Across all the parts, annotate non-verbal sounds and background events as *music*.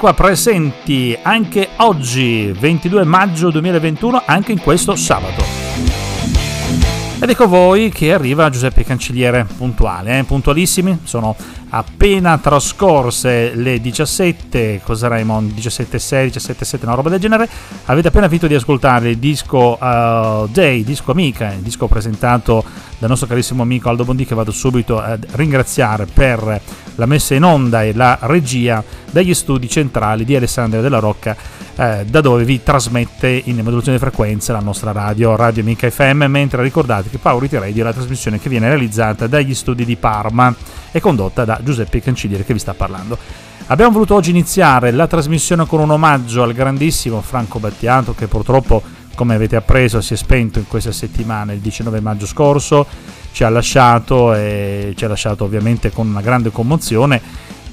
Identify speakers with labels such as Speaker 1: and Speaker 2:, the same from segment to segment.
Speaker 1: qua presenti anche oggi, 22 maggio 2021, anche in questo sabato. Ed ecco voi che arriva Giuseppe Cancelliere puntuale, eh? puntualissimi, sono appena trascorse le 17, cosa Raymond? 17.6, 17.7, una roba del genere. Avete appena finito di ascoltare il disco uh, Day, disco Amica, il disco presentato dal nostro carissimo amico Aldo Bondi che vado subito a ringraziare per la messa in onda e la regia dagli studi centrali di Alessandria della Rocca eh, da dove vi trasmette in modulazione di frequenza la nostra radio, Radio Amica FM, mentre ricordate che Power Radio è la trasmissione che viene realizzata dagli studi di Parma e condotta da Giuseppe Cancilliere che vi sta parlando. Abbiamo voluto oggi iniziare la trasmissione con un omaggio al grandissimo Franco Battiato che purtroppo, come avete appreso, si è spento in questa settimana, il 19 maggio scorso, ci ha lasciato e ci ha lasciato ovviamente con una grande commozione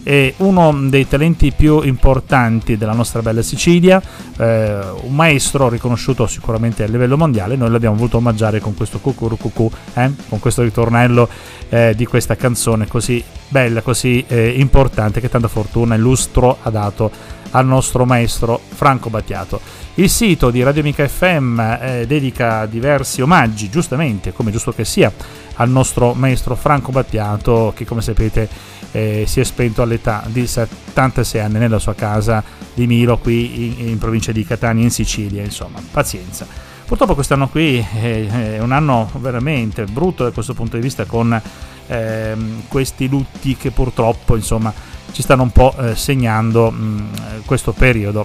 Speaker 1: è uno dei talenti più importanti della nostra bella Sicilia, eh, un maestro riconosciuto sicuramente a livello mondiale, noi l'abbiamo voluto omaggiare con questo cucurucucù, eh, con questo ritornello eh, di questa canzone così bella, così eh, importante che tanta fortuna e lustro ha dato al nostro maestro Franco Battiato. Il sito di Radio Mica FM eh, dedica diversi omaggi, giustamente, come giusto che sia, al nostro maestro Franco Battiato, che come sapete eh, si è spento all'età di 76 anni nella sua casa di Milo, qui in, in provincia di Catania, in Sicilia. Insomma, pazienza. Purtroppo quest'anno qui è un anno veramente brutto da questo punto di vista, con eh, questi lutti che purtroppo insomma ci stanno un po' eh, segnando mh, questo periodo.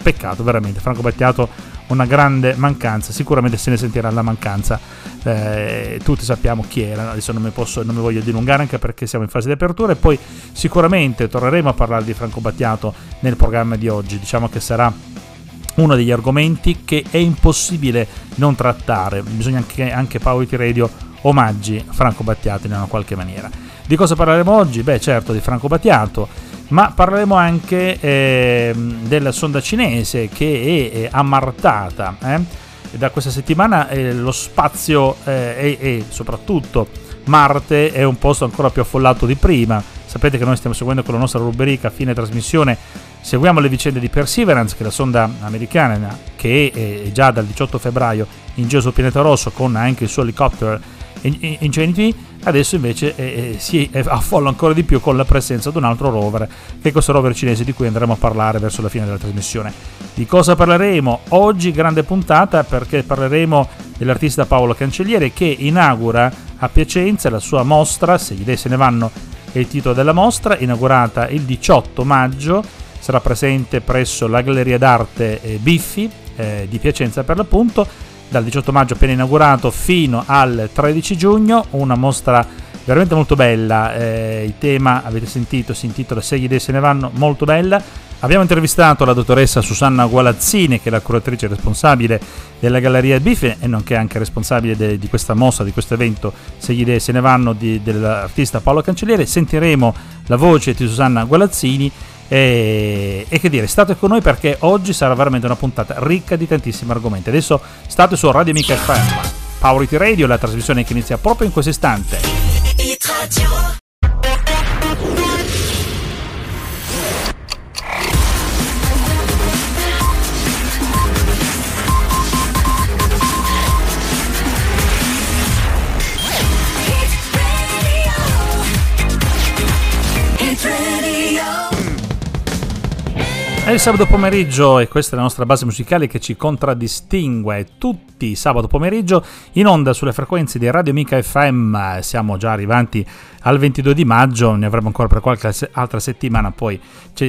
Speaker 1: Peccato veramente, Franco Battiato una grande mancanza, sicuramente se ne sentirà la mancanza, eh, tutti sappiamo chi era, adesso non mi, posso, non mi voglio dilungare anche perché siamo in fase di apertura. E poi sicuramente torneremo a parlare di Franco Battiato nel programma di oggi, diciamo che sarà uno degli argomenti che è impossibile non trattare, bisogna anche, anche Power Radio omaggi Franco Battiato in una qualche maniera. Di cosa parleremo oggi? Beh certo di Franco Battiato, ma parleremo anche eh, della sonda cinese che è, è ammartata. Eh? Da questa settimana eh, lo spazio e eh, soprattutto Marte è un posto ancora più affollato di prima. Sapete che noi stiamo seguendo con la nostra rubrica a fine trasmissione. Seguiamo le vicende di Perseverance, che è la sonda americana che è già dal 18 febbraio in giro sul pianeta rosso con anche il suo elicottero Ingenuity adesso invece eh, si affolla ancora di più con la presenza di un altro rover che è questo rover cinese di cui andremo a parlare verso la fine della trasmissione di cosa parleremo? oggi grande puntata perché parleremo dell'artista Paolo Cancelliere che inaugura a Piacenza la sua mostra se gli idee se ne vanno è il titolo della mostra inaugurata il 18 maggio sarà presente presso la Galleria d'Arte eh, Biffi eh, di Piacenza per l'appunto dal 18 maggio appena inaugurato fino al 13 giugno, una mostra veramente molto bella, eh, il tema avete sentito si intitola Se gli idee se ne vanno, molto bella. Abbiamo intervistato la dottoressa Susanna Gualazzini, che è la curatrice responsabile della Galleria Bife e nonché anche responsabile de, di questa mostra, di questo evento Se gli idee se ne vanno di, dell'artista Paolo Cancelliere. Sentiremo la voce di Susanna Gualazzini e, e, che dire, state con noi perché oggi sarà veramente una puntata ricca di tantissimi argomenti. Adesso state su Radio Mica FM, Power Radio, la trasmissione che inizia proprio in questo istante. È il sabato pomeriggio e questa è la nostra base musicale che ci contraddistingue tutti i sabato pomeriggio in onda sulle frequenze di Radio Mica FM. Siamo già arrivati al 22 di maggio, ne avremo ancora per qualche altra settimana, poi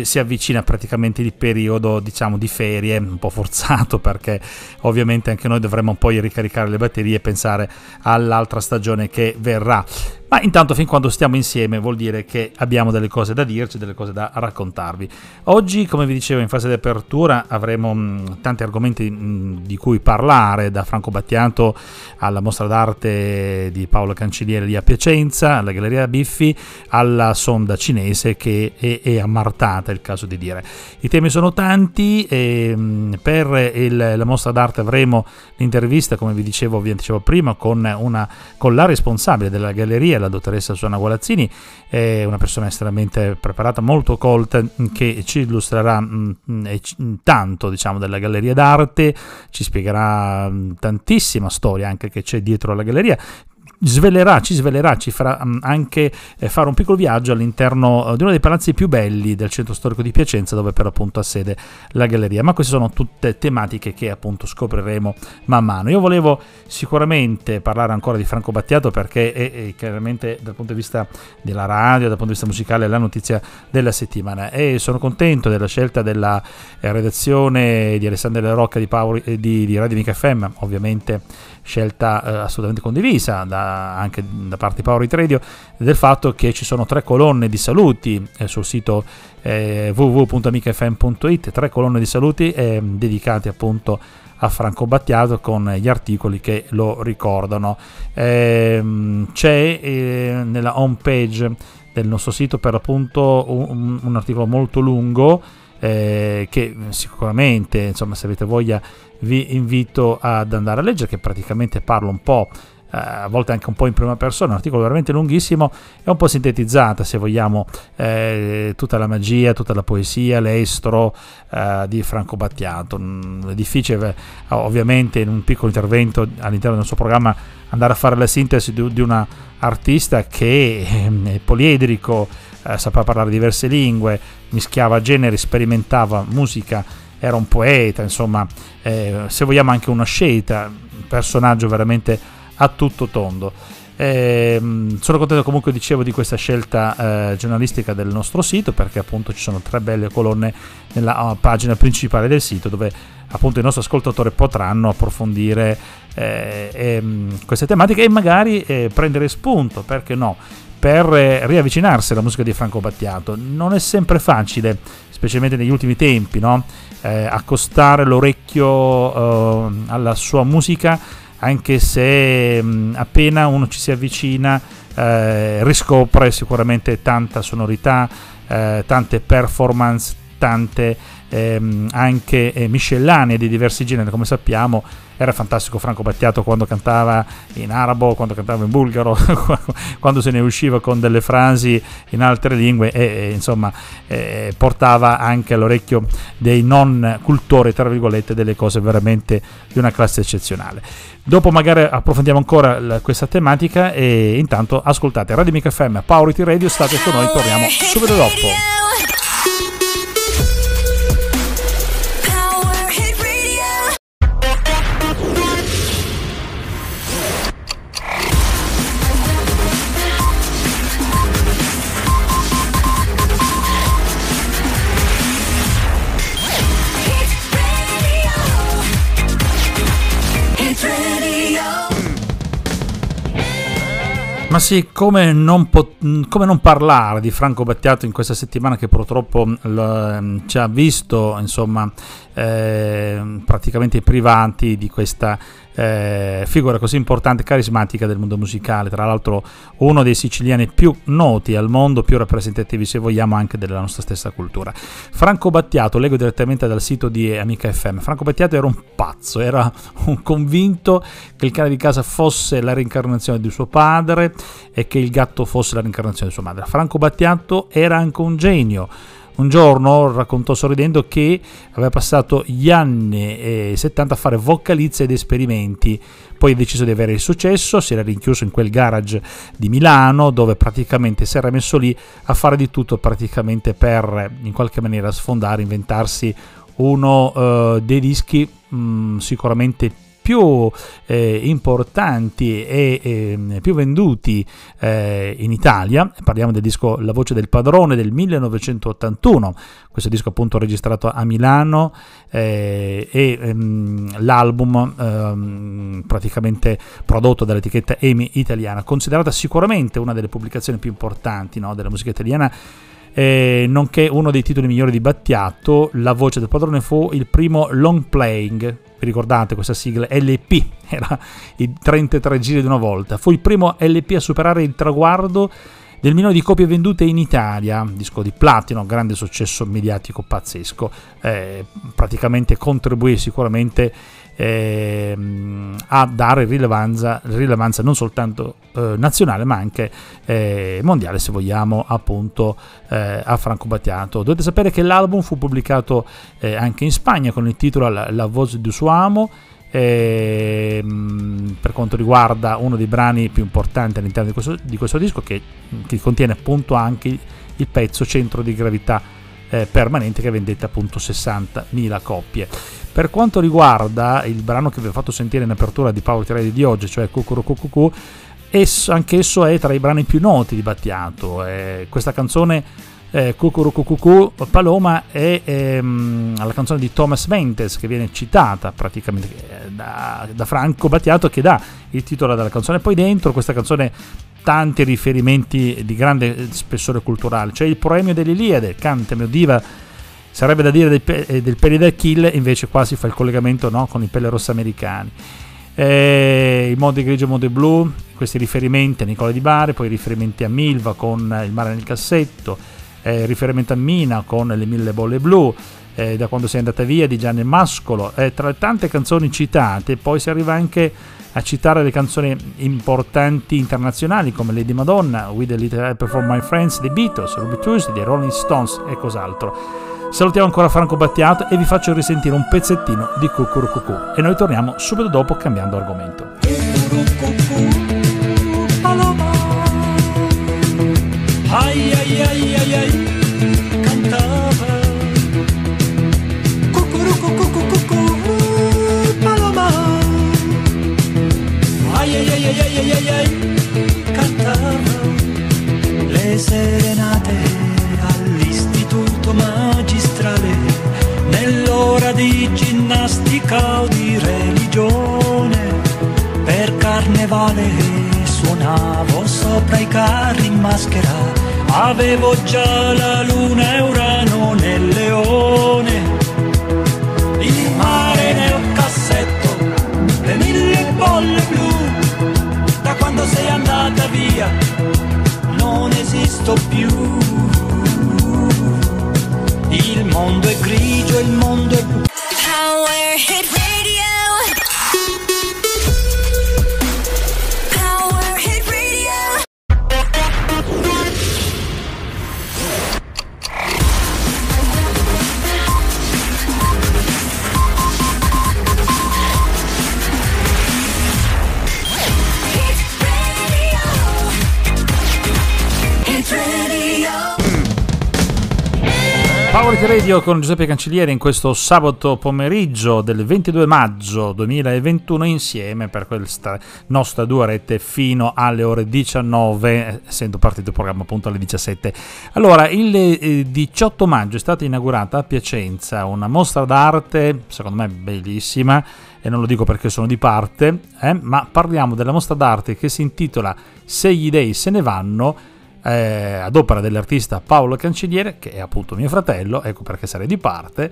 Speaker 1: si avvicina praticamente il periodo diciamo di ferie, un po' forzato perché ovviamente anche noi dovremo poi ricaricare le batterie e pensare all'altra stagione che verrà. Ma intanto fin quando stiamo insieme vuol dire che abbiamo delle cose da dirci, delle cose da raccontarvi. Oggi, come vi dicevo, dicevo in fase di apertura avremo mh, tanti argomenti mh, di cui parlare, da Franco Battiato alla mostra d'arte di Paolo Cancelliere lì a Piacenza, alla Galleria Biffi, alla sonda cinese che è, è ammartata, è il caso di dire. I temi sono tanti e mh, per il, la mostra d'arte avremo l'intervista, come vi dicevo, vi anticipo prima, con, una, con la responsabile della galleria, la dottoressa Suona Gualazzini, una persona estremamente preparata, molto colta, che ci illustrerà mh, tanto diciamo, della galleria d'arte, ci spiegherà tantissima storia anche che c'è dietro la galleria svelerà, ci svelerà, ci farà um, anche eh, fare un piccolo viaggio all'interno uh, di uno dei palazzi più belli del centro storico di Piacenza, dove per appunto ha sede la galleria. Ma queste sono tutte tematiche che appunto scopriremo man mano. Io volevo sicuramente parlare ancora di Franco Battiato perché è, è chiaramente dal punto di vista della radio, dal punto di vista musicale, la notizia della settimana. E sono contento della scelta della eh, redazione di Alessandro Rocca di, Paolo, eh, di, di Radio Mica FM, ovviamente scelta eh, assolutamente condivisa da, anche da parte di Power Radio, del fatto che ci sono tre colonne di saluti eh, sul sito eh, www.amicafm.it, tre colonne di saluti eh, dedicate appunto a Franco Battiato con gli articoli che lo ricordano. Ehm, c'è eh, nella home page del nostro sito per appunto un, un articolo molto lungo eh, che sicuramente insomma se avete voglia vi invito ad andare a leggere che praticamente parla un po' eh, a volte anche un po' in prima persona, un articolo veramente lunghissimo e un po' sintetizzata se vogliamo eh, tutta la magia, tutta la poesia, l'estro eh, di Franco Battiato. Mm, è difficile eh, ovviamente in un piccolo intervento all'interno del suo programma andare a fare la sintesi di, di un artista che ehm, è poliedrico, eh, sapeva parlare diverse lingue, mischiava generi, sperimentava musica era un poeta, insomma, eh, se vogliamo anche una scelta, un personaggio veramente a tutto tondo. Eh, sono contento comunque dicevo di questa scelta eh, giornalistica del nostro sito perché appunto ci sono tre belle colonne nella uh, pagina principale del sito dove appunto i nostri ascoltatori potranno approfondire eh, ehm, queste tematiche e magari eh, prendere spunto, perché no, per eh, riavvicinarsi alla musica di Franco Battiato. Non è sempre facile, specialmente negli ultimi tempi, no? Eh, accostare l'orecchio eh, alla sua musica, anche se mh, mm, appena uno ci si avvicina eh, riscopre sicuramente tanta sonorità, eh, tante performance, tante ehm, anche eh, miscellanee di diversi generi, come sappiamo era fantastico Franco Battiato quando cantava in arabo, quando cantava in bulgaro, *laughs* quando se ne usciva con delle frasi in altre lingue e, e insomma eh, portava anche all'orecchio dei non cultori, tra virgolette, delle cose veramente di una classe eccezionale. Dopo magari approfondiamo ancora la, questa tematica e intanto ascoltate Radio Mica FM, Power Radio, state con noi, torniamo subito dopo. Sì, come non, pot- come non, parlare di Franco Battiato in questa settimana che purtroppo l- ci ha visto, insomma, eh, praticamente privanti di questa eh, figura così importante e carismatica del mondo musicale, tra l'altro uno dei siciliani più noti al mondo, più rappresentativi se vogliamo anche della nostra stessa cultura. Franco Battiato, leggo direttamente dal sito di Amica FM, Franco Battiato era un pazzo, era un convinto che il cane di casa fosse la reincarnazione di suo padre e che il gatto fosse la reincarnazione di sua madre. Franco Battiato era anche un genio un giorno raccontò sorridendo che aveva passato gli anni eh, 70 a fare vocalizze ed esperimenti, poi ha deciso di avere il successo, si era rinchiuso in quel garage di Milano dove praticamente si era messo lì a fare di tutto praticamente per in qualche maniera sfondare, inventarsi uno uh, dei dischi mh, mm, sicuramente più eh, importanti e eh, più venduti eh, in Italia. Parliamo del disco La voce del padrone del 1981, questo disco appunto registrato a Milano eh, e ehm, l'album ehm, praticamente prodotto dall'etichetta EMI italiana, considerata sicuramente una delle pubblicazioni più importanti no, della musica italiana eh, nonché uno dei titoli migliori di Battiato, La voce del padrone fu il primo long playing, vi ricordate questa sigla? LP, *laughs* era i 33 giri di una volta, fu il primo LP a superare il traguardo del milione di copie vendute in Italia, disco di platino, grande successo mediatico pazzesco, eh, praticamente contribuì sicuramente eh, a dare rilevanza, rilevanza non soltanto eh, nazionale ma anche eh, mondiale se vogliamo appunto eh, a Franco Battiato. Dovete sapere che l'album fu pubblicato eh, anche in Spagna con il titolo La, La voce di suo amo e, ehm, per quanto riguarda uno dei brani più importanti all'interno di questo, di questo disco che, che, contiene appunto anche il pezzo centro di gravità eh, permanente che vendette appunto 60.000 copie. Per quanto riguarda il brano che vi ho fatto sentire in apertura di Power Trade di oggi cioè Cucurucucucu esso, anch'esso è tra i brani più noti di Battiato. Eh, questa canzone eh, Cucurucucucu Paloma è ehm, la canzone di Thomas Ventes che viene citata praticamente eh, da, da, Franco Battiato che dà il titolo della canzone. Poi dentro questa canzone tanti riferimenti di grande spessore culturale. C'è il proemio dell'Iliade Canteme Diva sarebbe da dire del, eh, del peli d'Achille invece qua si fa il collegamento no, con i pelle rosse americani. Eh, i modi grigio e modi blu questi riferimenti a Nicola Di Bari poi riferimenti a Milva con il mare nel cassetto eh, riferimento a Mina con le mille bolle blu, eh, da quando sei andata via di Gianni Mascolo, eh, tra le tante canzoni citate, poi si arriva anche a citare le canzoni importanti internazionali come Lady Madonna, With a Little Help for My Friends, The Beatles, Ruby Tuesday, The Rolling Stones e cos'altro. Salutiamo ancora Franco Battiato e vi faccio risentire un pezzettino di Cucurucucù e noi torniamo subito dopo cambiando argomento.
Speaker 2: Ai ai
Speaker 3: Power
Speaker 1: It Radio con Giuseppe Cancellieri in questo sabato pomeriggio del 22 maggio 2021 insieme per questa nostra due rete fino alle ore 19 essendo partito il programma appunto alle 17 allora il eh, 18 maggio è stata inaugurata a Piacenza una mostra d'arte secondo me bellissima e non lo dico perché sono di parte eh, ma parliamo della mostra d'arte che si intitola Se gli dei se ne vanno eh, ad opera dell'artista Paolo Cancelliere, che è appunto mio fratello, ecco perché sarei di parte,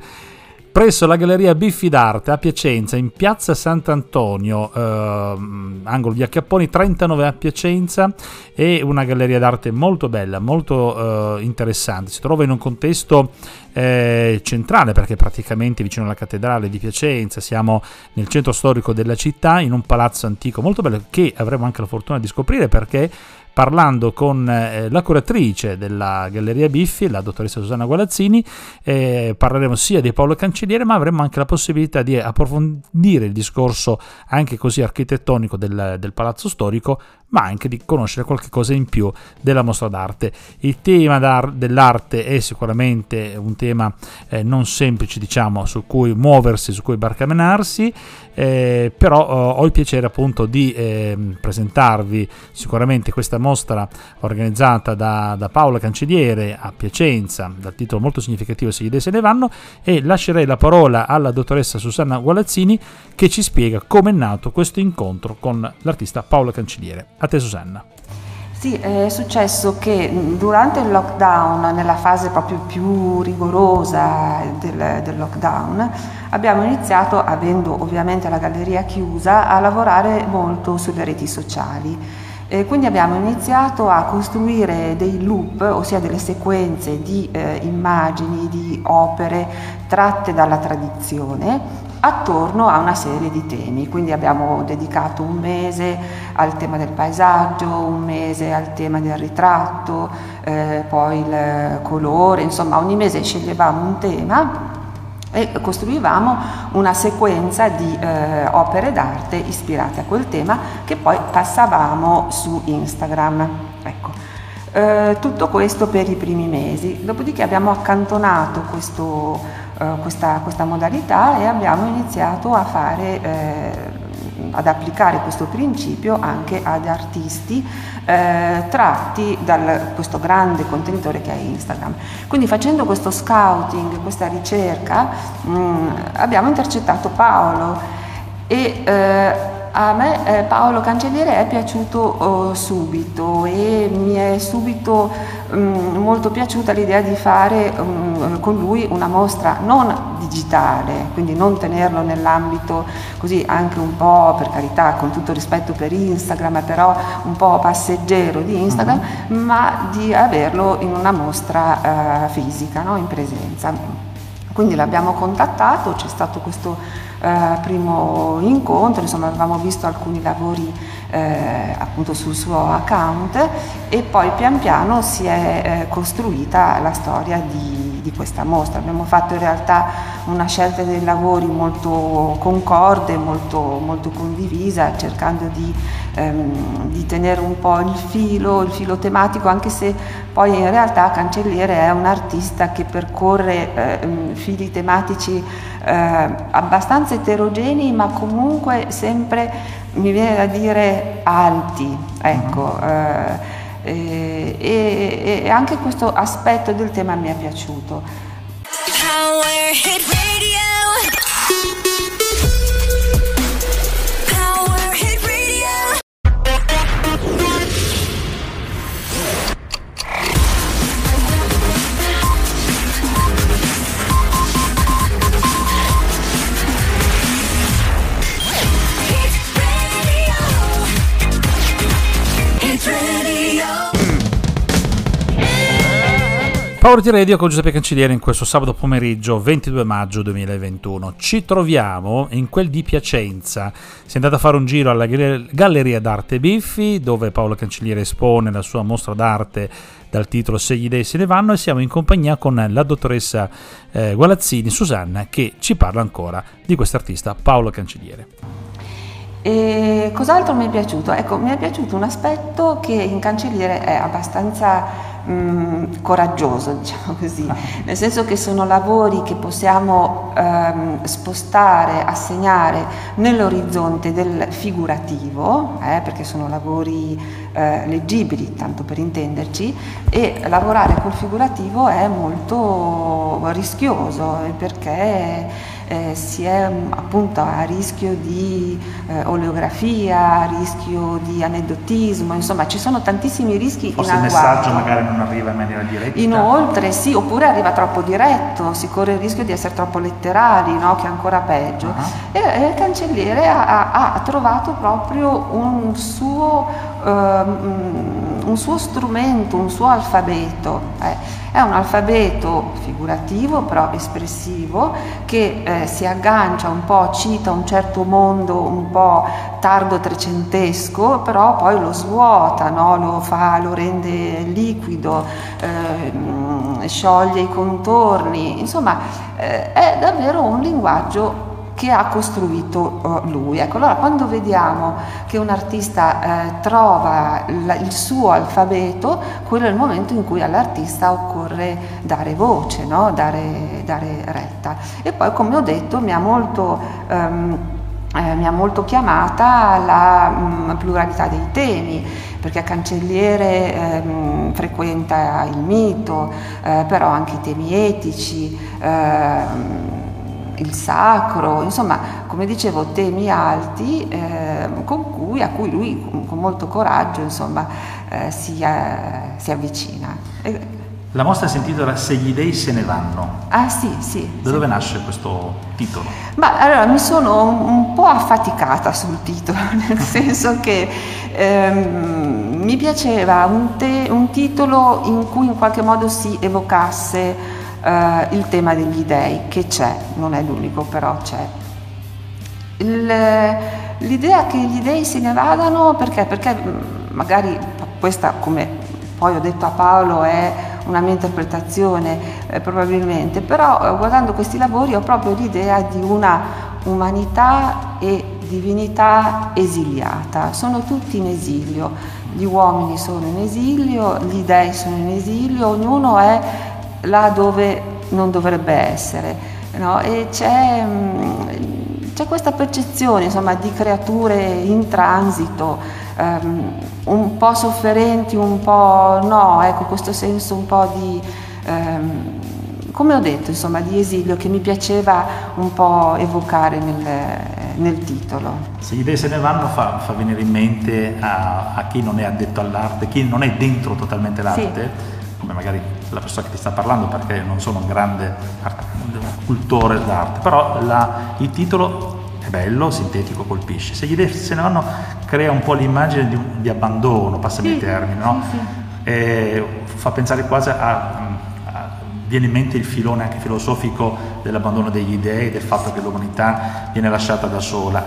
Speaker 1: presso la Galleria Biffi d'Arte a Piacenza, in piazza Sant'Antonio, ehm, angolo via Capponi 39 a Piacenza, è una galleria d'arte molto bella, molto eh, interessante, si trova in un contesto eh, centrale perché praticamente vicino alla cattedrale di Piacenza, siamo nel centro storico della città, in un palazzo antico molto bello che avremo anche la fortuna di scoprire perché parlando con eh, la curatrice della Galleria Biffi, la dottoressa Susanna Gualazzini, eh, parleremo sia di Paolo Cancelliere, ma avremo anche la possibilità di approfondire il discorso anche così architettonico del, del palazzo storico, ma anche di conoscere qualche cosa in più della mostra d'arte. Il tema dell'arte è sicuramente un tema eh, non semplice, diciamo, su cui muoversi, su cui barcamenarsi, eh, però eh, ho il piacere appunto di ehm, presentarvi sicuramente questa mostra organizzata da, da Paola Cancelliere a Piacenza, dal titolo molto significativo Se gli dei se ne vanno, e lascerei la parola alla dottoressa Susanna Gualazzini che ci spiega come è nato questo incontro con l'artista Paola Cancelliere. A te Susanna.
Speaker 4: Sì, è successo che mh, durante il lockdown, nella fase proprio più rigorosa del, del lockdown, abbiamo iniziato, avendo ovviamente la galleria chiusa, a lavorare molto sulle reti sociali. E quindi abbiamo iniziato a costruire dei loop, ossia delle sequenze di eh, immagini, di opere tratte dalla tradizione attorno a una serie di temi. Quindi abbiamo dedicato un mese al tema del paesaggio, un mese al tema del ritratto, eh, poi il colore, insomma ogni mese sceglievamo un tema e costruivamo una sequenza di eh, opere d'arte ispirate a quel tema che poi passavamo su Instagram. Ecco. Eh, tutto questo per i primi mesi, dopodiché abbiamo accantonato questo, questa, questa, modalità e abbiamo iniziato a fare eh, ad applicare questo principio anche ad artisti eh, tratti da questo grande contenitore che è Instagram. Quindi facendo questo scouting, questa ricerca, mh, abbiamo intercettato Paolo e eh, a me eh, Paolo Cancelliere è piaciuto oh, subito e mi è subito mm, molto piaciuta l'idea di fare mm, con lui una mostra non digitale, quindi non tenerlo nell'ambito così anche un po' per carità, con tutto rispetto per Instagram, però un po' passeggero di Instagram, mm-hmm. ma di averlo in una mostra eh, fisica, no? in presenza. Quindi l'abbiamo contattato, c'è stato questo eh, primo incontro, insomma avevamo visto alcuni lavori eh, appunto sul suo account e poi pian piano si è eh, costruita la storia di, di, questa mostra. Abbiamo fatto in realtà una scelta dei lavori molto concorde, molto, molto condivisa, cercando di, ehm, di, tenere un po' il filo, il filo tematico, anche se poi in realtà Cancelliere è un artista che percorre eh, fili tematici eh, abbastanza eterogenei ma comunque sempre mi viene da dire alti, ecco. Eh, e, e, anche questo aspetto del tema mi è piaciuto.
Speaker 1: Power di Radio con Giuseppe Cancelliere in questo sabato pomeriggio 22 maggio 2021. Ci troviamo in quel di Piacenza. Si è andato a fare un giro alla Galler- Galleria d'Arte Biffi dove Paolo Cancelliere espone la sua mostra d'arte dal titolo Se gli dei se ne vanno e siamo in compagnia con la dottoressa eh, Gualazzini Susanna che ci parla ancora di quest'artista Paolo Cancelliere.
Speaker 4: E cos'altro mi è piaciuto? Ecco, mi è piaciuto un aspetto che in cancelliere è abbastanza mh, coraggioso, *laughs* diciamo così, nel senso che sono lavori che possiamo ehm, spostare, assegnare nell'orizzonte del figurativo, eh, perché sono lavori eh, leggibili, tanto per intenderci, e lavorare col figurativo è molto rischioso eh, perché eh, si è mm, appunto a rischio di eh, oleografia, a rischio di aneddotismo, insomma ci sono tantissimi rischi
Speaker 1: Forse
Speaker 4: in
Speaker 1: il
Speaker 4: agguato.
Speaker 1: messaggio magari non arriva in maniera diretta.
Speaker 4: Inoltre sì, oppure arriva troppo diretto, si corre il rischio di essere troppo letterali, no? che è ancora peggio.
Speaker 1: Ah.
Speaker 4: E, e il cancelliere ha, ha- ha trovato proprio un suo, ehm, un suo strumento, un suo alfabeto. eh. È un alfabeto figurativo, però espressivo, che eh, si aggancia un po', cita un certo mondo un po' tardo trecentesco, però poi lo svuota, no? lo, fa, lo rende liquido, ehm, scioglie i contorni, insomma eh, è davvero un linguaggio che ha costruito eh, lui. Ecco, allora quando vediamo che un artista eh, trova la- il suo alfabeto, quello è il momento in cui all'artista occorre dare voce, no? dare, dare retta. E poi, come ho detto, mi ha molto... ehm, eh, mi ha molto chiamata la mm, pluralità dei temi, perché Cancelliere ehm, frequenta il mito, eh, però anche i temi etici, ehm, il sacro, insomma, come dicevo, temi alti eh, con cui, a cui lui con, molto coraggio insomma, eh, si, eh, si avvicina.
Speaker 1: La mostra si intitola Se gli dei se ne vanno.
Speaker 4: ah sì, sì.
Speaker 1: Da dove nasce questo titolo?
Speaker 4: Ma allora mi sono un, un po' affaticata sul titolo, *laughs* nel senso che ehm, mi piaceva un, te- un titolo in cui in qualche modo si evocasse eh, il tema degli dei, che c'è, non è l'unico, però c'è. L'idea che gli dei se ne vadano perché? Perché mh, magari questa, come poi ho detto a Paolo, è una mia interpretazione eh, probabilmente, però eh, guardando questi lavori ho proprio l'idea di una umanità e divinità esiliata, sono tutti in esilio, gli uomini sono in esilio, gli dei sono in esilio, ognuno è là dove non dovrebbe essere. no? E c'è, mm, c'è questa percezione insomma, di creature in transito, ehm, un po' sofferenti, un po' no, ecco questo senso un po' di, ehm, come ho detto, insomma, di esilio che mi piaceva un po' evocare nel, nel titolo.
Speaker 1: Se gli dei se ne vanno fa, fa venire in mente a, a chi non è addetto all'arte, chi non è dentro totalmente l'arte, come magari la persona che ti sta parlando perché non sono un grande art- cultore d'arte, però la- il titolo è bello, sintetico, colpisce. Se gli se ne vanno crea un po' l'immagine di, di abbandono, passami
Speaker 4: Sì,
Speaker 1: il termine, no?
Speaker 4: sì, sì.
Speaker 1: Fa pensare quasi a, viene in mente il filone anche filosofico dell'abbandono degli dei, del fatto che l'umanità viene lasciata da sola.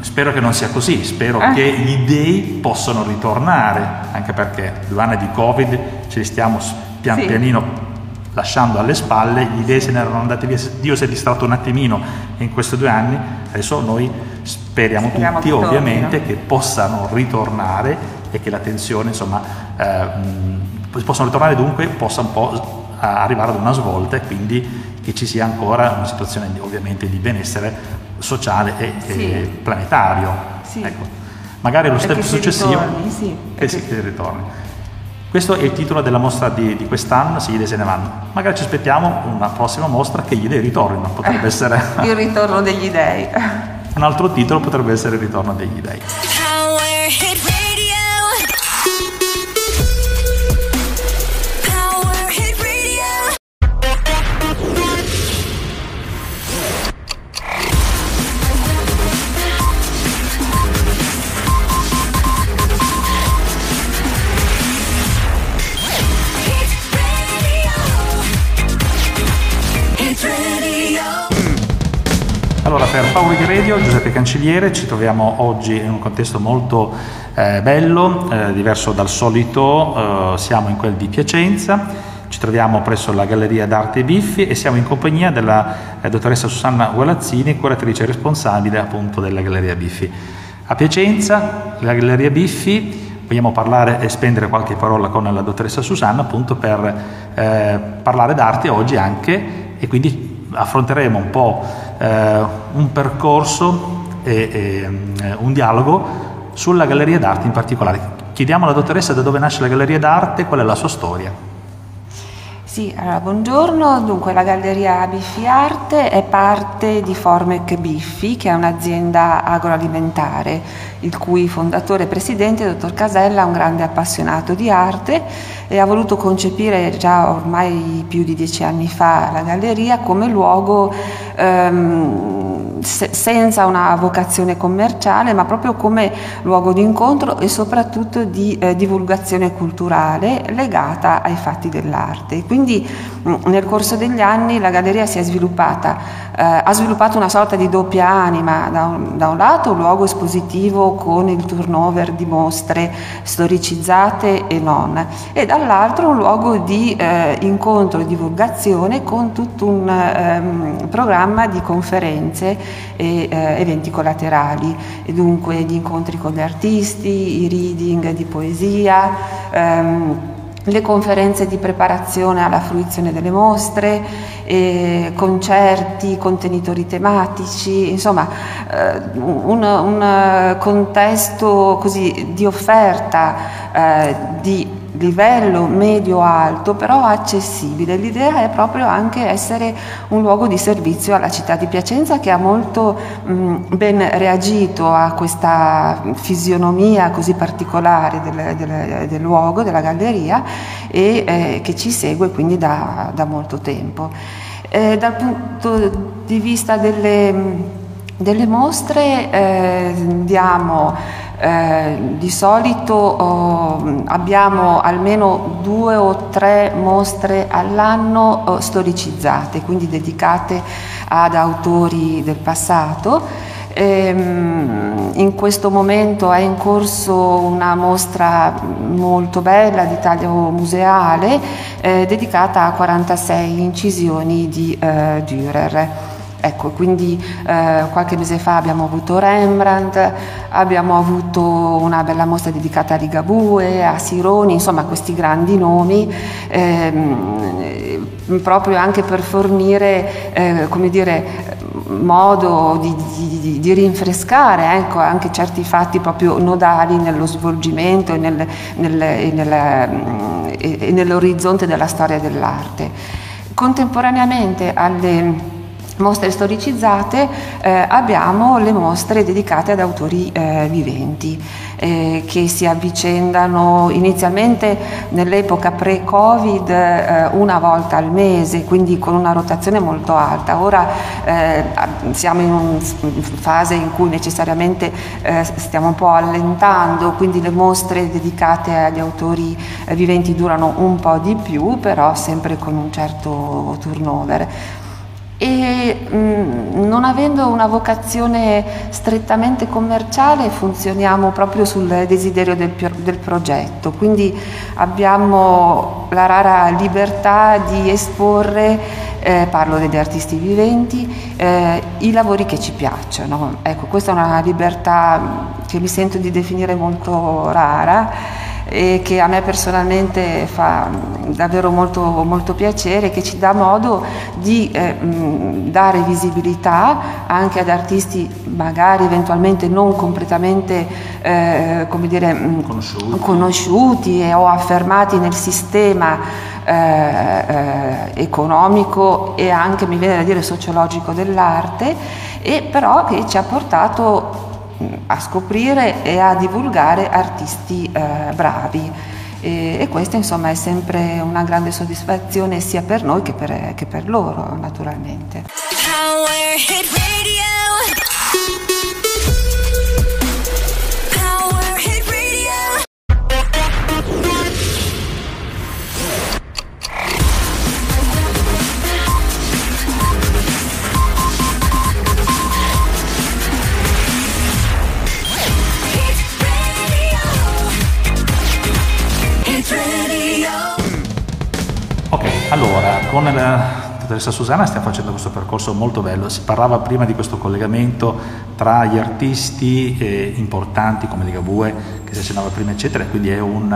Speaker 1: Spero che non sia così, spero
Speaker 4: Eh.
Speaker 1: che gli dei possano ritornare, anche perché due anni di Covid ce li stiamo pian
Speaker 4: Sì.
Speaker 1: pianino lasciando alle spalle, gli dei se ne erano andati via, Dio si è distratto un attimino in questi due anni, adesso noi speriamo,
Speaker 4: Speriamo
Speaker 1: tutti
Speaker 4: che tornino.
Speaker 1: ovviamente che possano ritornare e che la tensione insomma eh, possano ritornare dunque possa un po' arrivare ad una svolta e quindi che ci sia ancora una situazione di- ovviamente di benessere sociale e, e
Speaker 4: Sì.
Speaker 1: planetario.
Speaker 4: Sì.
Speaker 1: Ecco. Magari lo
Speaker 4: E
Speaker 1: step successivo
Speaker 4: ritorni, sì.
Speaker 1: che si che ritorni. Questo è il titolo della mostra di, di quest'anno, Se gli dei se ne vanno. Magari ci aspettiamo una prossima mostra che gli dei ritornino, potrebbe *laughs* essere
Speaker 4: Il ritorno degli dei.
Speaker 1: un altro titolo, potrebbe essere il ritorno degli dei. Per di Radio, Giuseppe Cancelliere, ci troviamo oggi in un contesto molto eh, bello, eh, diverso dal solito, eh, siamo in quel di Piacenza, ci troviamo presso la Galleria d'Arte Biffi e siamo in compagnia della eh, dottoressa Susanna Gualazzini, curatrice responsabile appunto della Galleria Biffi. A Piacenza, la Galleria Biffi, vogliamo parlare e spendere qualche parola con la dottoressa Susanna appunto per eh, parlare d'arte oggi anche e quindi affronteremo un po' eh, un percorso e, e, mm, un dialogo sulla Galleria d'Arte in particolare. Chiediamo alla dottoressa da dove nasce la Galleria d'Arte, qual è la sua storia.
Speaker 4: Sì, allora, buongiorno. Dunque, la Galleria Biffi Arte è parte di Formec Biffi, che è un'azienda agroalimentare, il cui fondatore e presidente, dottor Casella, è un grande appassionato di arte e ha voluto concepire già ormai più di dieci anni fa la galleria come luogo ehm, se- senza una vocazione commerciale, ma proprio come luogo di incontro e soprattutto di eh, divulgazione culturale legata ai fatti dell'arte. Quindi mh, nel corso degli anni la galleria si è sviluppata, eh, ha sviluppato una sorta di doppia anima, da un, da un lato un luogo espositivo con il turnover di mostre storicizzate e non, e dall'altro un luogo di eh, incontro e divulgazione con tutto un ehm, programma di conferenze e eh, eventi collaterali, e dunque gli incontri con gli artisti, i reading di poesia. ehm, le conferenze di preparazione alla fruizione delle mostre, eh, concerti, contenitori tematici, insomma eh, un, un, contesto così di offerta eh, di livello medio-alto, però accessibile. L'idea è proprio anche essere un luogo di servizio alla città di Piacenza che ha molto mh, ben reagito a questa fisionomia così particolare del, del, del luogo, della galleria e eh, che ci segue quindi da, da molto tempo. Eh, dal punto di vista delle delle mostre eh, diamo eh, di solito oh, abbiamo almeno due o tre mostre all'anno oh, storicizzate, quindi dedicate ad autori del passato. Ehm, in questo momento è in corso una mostra molto bella di taglio museale eh, dedicata a 46 incisioni di eh, Dürer. Ecco, quindi eh, qualche mese fa abbiamo avuto Rembrandt, abbiamo avuto una bella mostra dedicata a Ligabue, a Sironi, insomma questi grandi nomi, ehm, proprio anche per fornire, eh, come dire, modo di, di, di rinfrescare ecco, anche certi fatti proprio nodali nello svolgimento e, nel, nel, e, nel, e nell'orizzonte della storia dell'arte. Contemporaneamente alle mostre storicizzate eh, abbiamo le mostre dedicate ad autori eh, viventi eh, che si avvicendano inizialmente nell'epoca pre-Covid eh, una volta al mese, quindi con una rotazione molto alta. Ora eh, siamo in una fase in cui necessariamente eh, stiamo un po' allentando, quindi le mostre dedicate agli autori viventi durano un po' di più, però sempre con un certo turnover e mh, mm, non avendo una vocazione strettamente commerciale funzioniamo proprio sul desiderio del, del, progetto, quindi abbiamo la rara libertà di esporre, eh, parlo degli artisti viventi, eh, i lavori che ci piacciono. Ecco, questa è una libertà che mi sento di definire molto rara e che a me personalmente fa davvero molto, molto piacere, che ci dà modo di eh, dare visibilità anche ad artisti magari eventualmente non completamente eh, come dire, conosciuti. conosciuti o affermati nel sistema eh, eh, economico e anche mi viene da dire sociologico dell'arte e però che ci ha portato a scoprire e a divulgare artisti eh, bravi. E, e, questa insomma è sempre una grande soddisfazione sia per noi che per, che per loro naturalmente.
Speaker 1: Allora, con la dottoressa Susanna stiamo facendo questo percorso molto bello. Si parlava prima di questo collegamento tra gli artisti eh, importanti come Ligabue, che si accennava prima, eccetera, quindi è un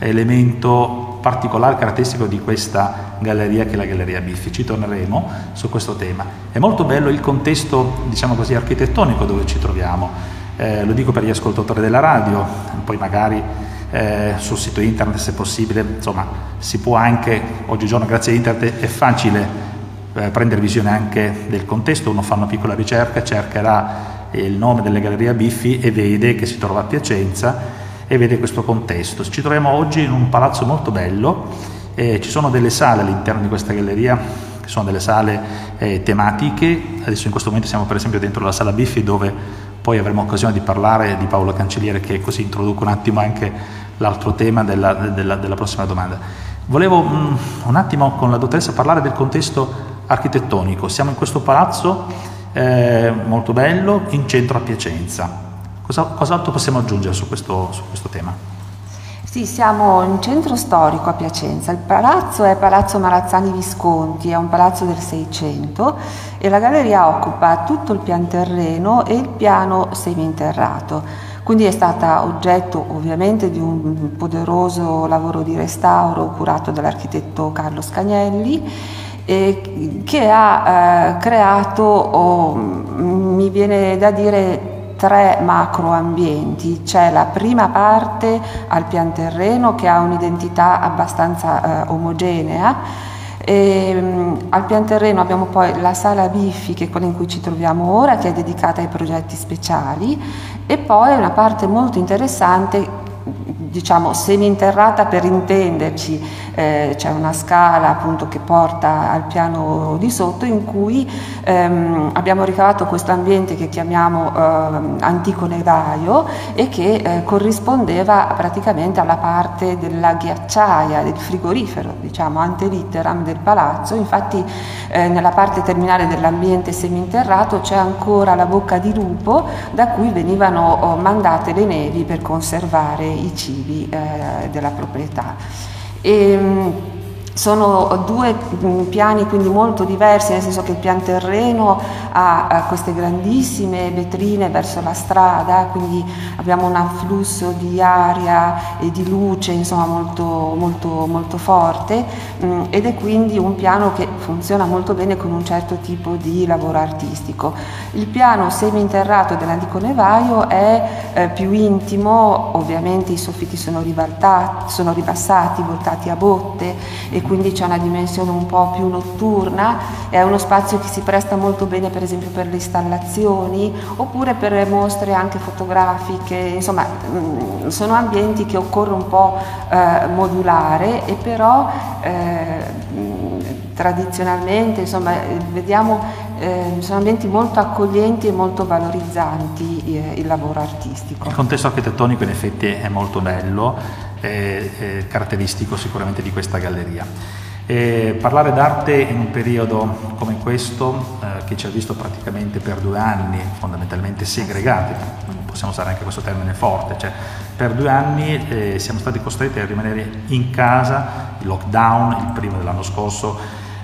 Speaker 1: elemento particolare, caratteristico di questa galleria che è la Galleria Biffi. Ci torneremo su questo tema. È molto bello il contesto, diciamo così, architettonico dove ci troviamo. Eh, lo dico per gli ascoltatori della radio, poi magari eh, sul sito internet se possibile, insomma si può anche, oggigiorno grazie a internet è facile eh, prendere visione anche del contesto, uno fa una piccola ricerca, cercherà il nome delle gallerie Biffi e vede che si trova a Piacenza e vede questo contesto. Ci troviamo oggi in un palazzo molto bello, eh, ci sono delle sale all'interno di questa galleria che sono delle sale eh, tematiche, adesso in questo momento siamo per esempio dentro la sala Biffi dove poi avremo occasione di parlare di Paolo Cancelliere che così introduco un attimo anche l'altro tema della, della, della prossima domanda. Volevo um, un attimo con la dottoressa parlare del contesto architettonico. Siamo in questo palazzo eh, molto bello in centro a Piacenza. Cosa, cos'altro possiamo aggiungere su questo, su questo tema?
Speaker 4: Sì, siamo in centro storico a Piacenza. Il palazzo è Palazzo Marazzani Visconti, è un palazzo del Seicento e la galleria occupa tutto il pian terreno e il piano seminterrato. Quindi è stata oggetto ovviamente di un poderoso lavoro di restauro curato dall'architetto Carlo Scagnelli che ha eh, creato, oh, mi viene da dire, tre macro ambienti. C'è la prima parte al pian terreno che ha un'identità abbastanza eh, omogenea. E, mh, al pian terreno abbiamo poi la sala Biffi, che è quella in cui ci troviamo ora, che è dedicata ai progetti speciali, e poi una parte molto interessante diciamo seminterrata per intenderci, eh, c'è una scala appunto che porta al piano di sotto in cui ehm, abbiamo ricavato questo ambiente che chiamiamo eh, antico nevaio e che eh, corrispondeva praticamente alla parte della ghiacciaia, del frigorifero, diciamo ante litteram del palazzo, infatti eh, nella parte terminale dell'ambiente seminterrato c'è ancora la bocca di lupo da cui venivano oh, mandate le nevi per conservare i cibi eh, della proprietà. E, mh, sono due mh, piani quindi molto diversi, nel senso che il pian terreno ha, queste grandissime vetrine verso la strada, quindi abbiamo un afflusso di aria e di luce insomma, molto, molto, molto forte mh, ed è quindi un piano che funziona molto bene con un certo tipo di lavoro artistico. Il piano seminterrato dell'antico nevaio è eh, più intimo, ovviamente i soffitti sono, ribaltati, sono ribassati, voltati a botte quindi c'è una dimensione un po' più notturna, è uno spazio che si presta molto bene per esempio per le installazioni oppure per mostre anche fotografiche, insomma mh, sono ambienti che occorre un po' eh, modulare e però eh, mh, tradizionalmente insomma vediamo eh, sono ambienti molto accoglienti e molto valorizzanti eh, il lavoro artistico.
Speaker 1: Il contesto architettonico in effetti è molto bello, caratteristico sicuramente di questa galleria. E parlare d'arte in un periodo come questo, eh, che ci ha visto praticamente per due anni fondamentalmente segregati, possiamo usare anche questo termine forte, cioè per due anni eh, siamo stati costretti a rimanere in casa, il lockdown, il primo dell'anno scorso,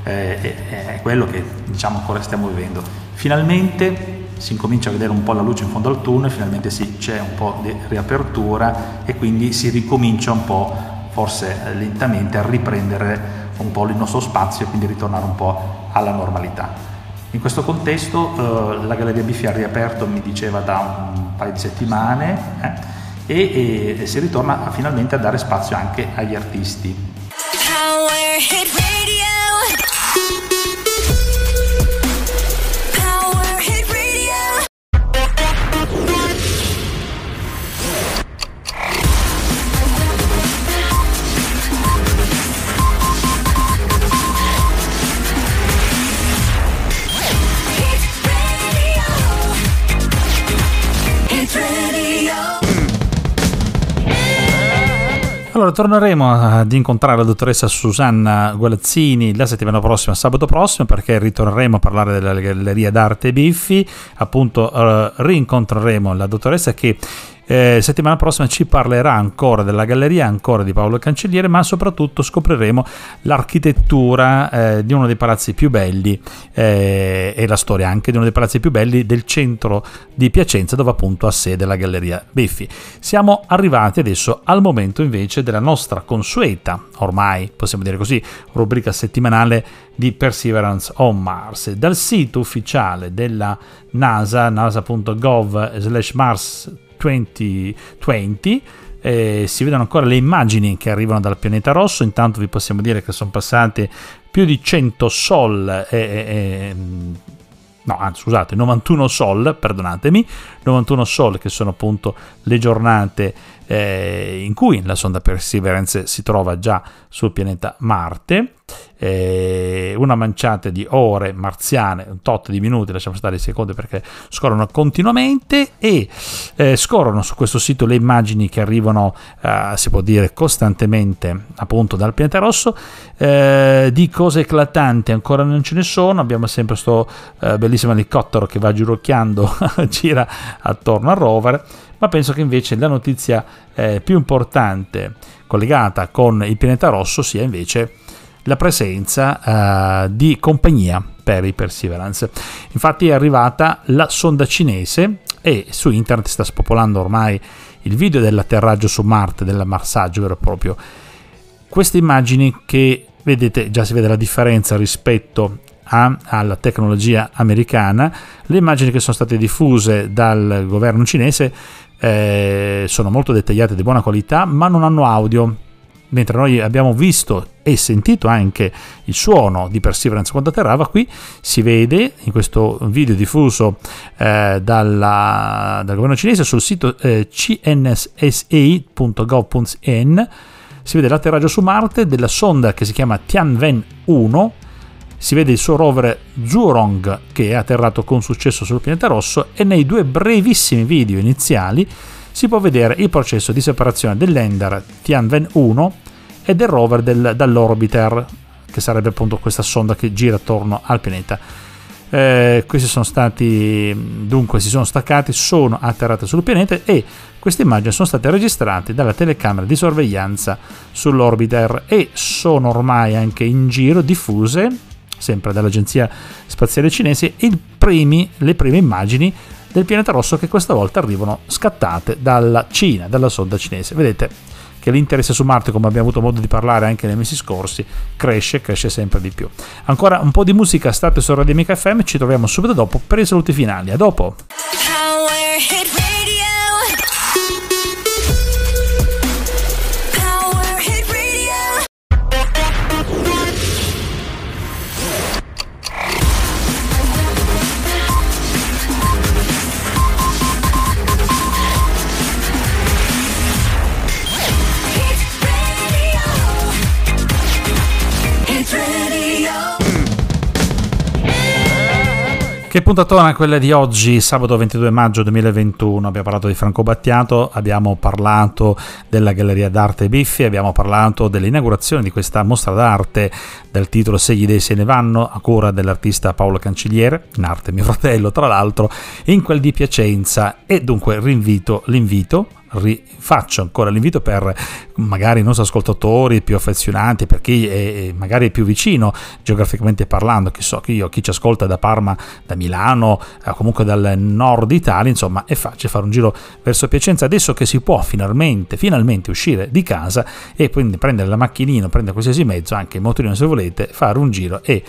Speaker 1: eh, è, è quello che diciamo ancora stiamo vivendo. Finalmente si incomincia a vedere un po' la luce in fondo al tunnel, finalmente sì, c'è un po' di riapertura e quindi si ricomincia un po', forse eh, lentamente, a riprendere un po' il nostro spazio e quindi ritornare un po' alla normalità. In questo contesto eh, la Galleria Biffi ha riaperto, mi diceva, da un paio di settimane eh, e, e, si ritorna a, finalmente a dare spazio anche agli artisti. Allora, torneremo ad incontrare la dottoressa Susanna Gualazzini la settimana prossima, sabato prossimo, perché ritorneremo a parlare della Galleria d'Arte Biffi. Appunto, eh, rincontreremo la dottoressa che eh, settimana prossima ci parlerà ancora della galleria, ancora di Paolo Cancelliere, ma soprattutto scopriremo l'architettura eh, di uno dei palazzi più belli eh, e la storia anche di uno dei palazzi più belli del centro di Piacenza, dove appunto ha sede la galleria Biffi. Siamo arrivati adesso al momento invece della nostra consueta, ormai possiamo dire così, rubrica settimanale di Perseverance on Mars. Dal sito ufficiale della NASA, nasa.gov slash Mars 2020 eh, si vedono ancora le immagini che arrivano dal pianeta rosso. Intanto vi possiamo dire che sono passate più di 100 sol e, e- e- no anzi scusate 91 sol perdonatemi 91 sol che sono appunto le giornate eh, in cui la sonda Perseverance si trova già sul pianeta Marte. Eh, una manciata di ore marziane, un tot di minuti, lasciamo stare i secondi perché scorrono continuamente e eh, scorrono su questo sito le immagini che arrivano, eh, si può dire, costantemente appunto dal pianeta rosso, eh, di cose eclatanti ancora non ce ne sono, abbiamo sempre questo bellissimo elicottero che va girocchiando, *laughs* gira attorno al rover, ma penso che invece la notizia eh, più importante collegata con il pianeta rosso sia invece la presenza eh, di compagnia per i Perseverance. Infatti è arrivata la sonda cinese e su internet sta spopolando ormai il video dell'atterraggio su Marte, dell'ammassaggio vero e proprio. Queste immagini che vedete già si vede la differenza rispetto ha alla tecnologia americana. Le immagini che sono state diffuse dal governo cinese eh, sono molto dettagliate di buona qualità, ma non hanno audio. Mentre noi abbiamo visto e sentito anche il suono di Perseverance quando atterrava, qui si vede in questo video diffuso eh, dalla, dal governo cinese sul sito eh, cnssa.gov.n si vede l'atterraggio su Marte della sonda che si chiama Tianwen 1 si vede il suo rover Zhurong che è atterrato con successo sul pianeta rosso e nei due brevissimi video iniziali si può vedere il processo di separazione del lander Tianwen 1 e del rover del, dall'orbiter che sarebbe appunto questa sonda che gira attorno al pianeta. Eh, questi sono stati dunque si sono staccati sono atterrati sul pianeta e queste immagini sono state registrate dalla telecamera di sorveglianza sull'orbiter e sono ormai anche in giro diffuse sempre dall'agenzia spaziale cinese primi, le prime immagini del pianeta rosso che questa volta arrivano scattate dalla Cina, dalla sonda cinese. Vedete che l'interesse su Marte, come abbiamo avuto modo di parlare anche nei mesi scorsi, cresce, cresce sempre di più. Ancora un po' di musica, state su Radio Amica FM, ci troviamo subito dopo per i saluti finali. A dopo! Che puntatona quella di oggi, sabato 22 maggio 2021. Abbiamo parlato di Franco Battiato, abbiamo parlato della Galleria d'Arte Biffi, abbiamo parlato dell'inaugurazione di questa mostra d'arte dal titolo Se gli dei se ne vanno, a cura dell'artista Paolo Cancelliere, in arte mio fratello tra l'altro, in quel di Piacenza. E dunque rinvito, l'invito rifaccio ancora l'invito per magari i nostri ascoltatori più affezionati, per chi è magari più vicino geograficamente parlando, che so che io, chi ci ascolta da Parma, da Milano, eh, comunque dal nord Italia, insomma è facile fare un giro verso Piacenza. Adesso che si può finalmente, finalmente uscire di casa e quindi prendere la macchinina, prendere qualsiasi mezzo, anche il motorino se volete, fare un giro e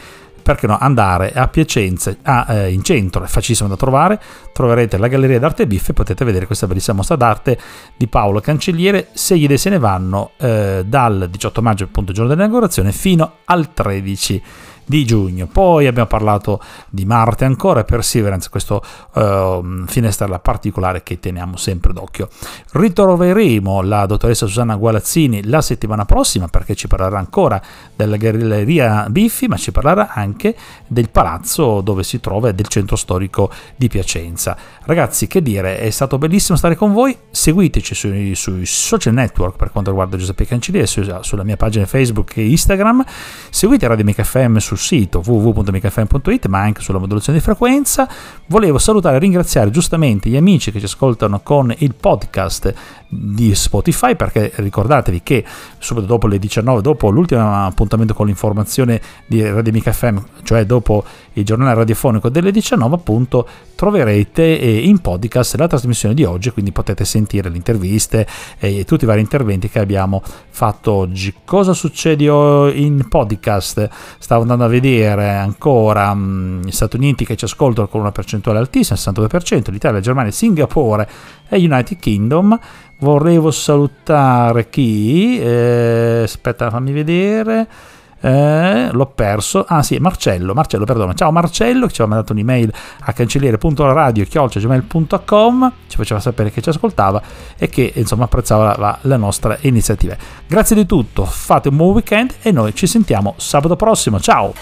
Speaker 1: perché no, andare a Piacenza, a, eh, in centro, è facilissimo da trovare, troverete la Galleria d'Arte Biff e potete vedere questa bellissima mostra d'arte di Paolo Cancelliere, se gli idee se ne vanno eh, dal 18 maggio, appunto il giorno dell'inaugurazione, fino al 13 di giugno. Poi abbiamo parlato di Marte ancora e Perseverance, questo uh, finestrella particolare che teniamo sempre d'occhio. Ritroveremo la dottoressa Susanna Gualazzini la settimana prossima perché ci parlerà ancora della galleria Biffi, ma ci parlerà anche del palazzo dove si trova e del centro storico di Piacenza. Ragazzi, che dire, è stato bellissimo stare con voi. Seguiteci sui, sui social network per quanto riguarda Giuseppe Cancelliere, su, sulla mia pagina Facebook e Instagram. Seguite Radio Mica FM sul sito www.micafm.it ma anche sulla modulazione di frequenza. Volevo salutare e ringraziare giustamente gli amici che ci ascoltano con il podcast di Spotify perché ricordatevi che subito dopo le 19 dopo l'ultimo appuntamento con l'informazione di Radio Mica FM cioè dopo il giornale radiofonico delle 19 appunto troverete eh, in podcast la trasmissione di oggi quindi potete sentire le interviste e tutti i vari interventi che abbiamo fatto oggi. Cosa succede in podcast? Stavo andando a vedere ancora mh, gli Stati Uniti che ci ascoltano con una percentuale altissima 62% l'Italia, la Germania, Singapore e United Kingdom Volevo salutare chi? Eh, aspetta, fammi vedere. Eh, l'ho perso. Ah sì, Marcello. Marcello, perdono. Ciao Marcello, che ci aveva mandato un'email a cancelliere.radio.gmail.com ci faceva sapere che ci ascoltava e che insomma apprezzava la, la nostra iniziativa. Grazie di tutto, fate un buon weekend e noi ci sentiamo sabato prossimo. Ciao!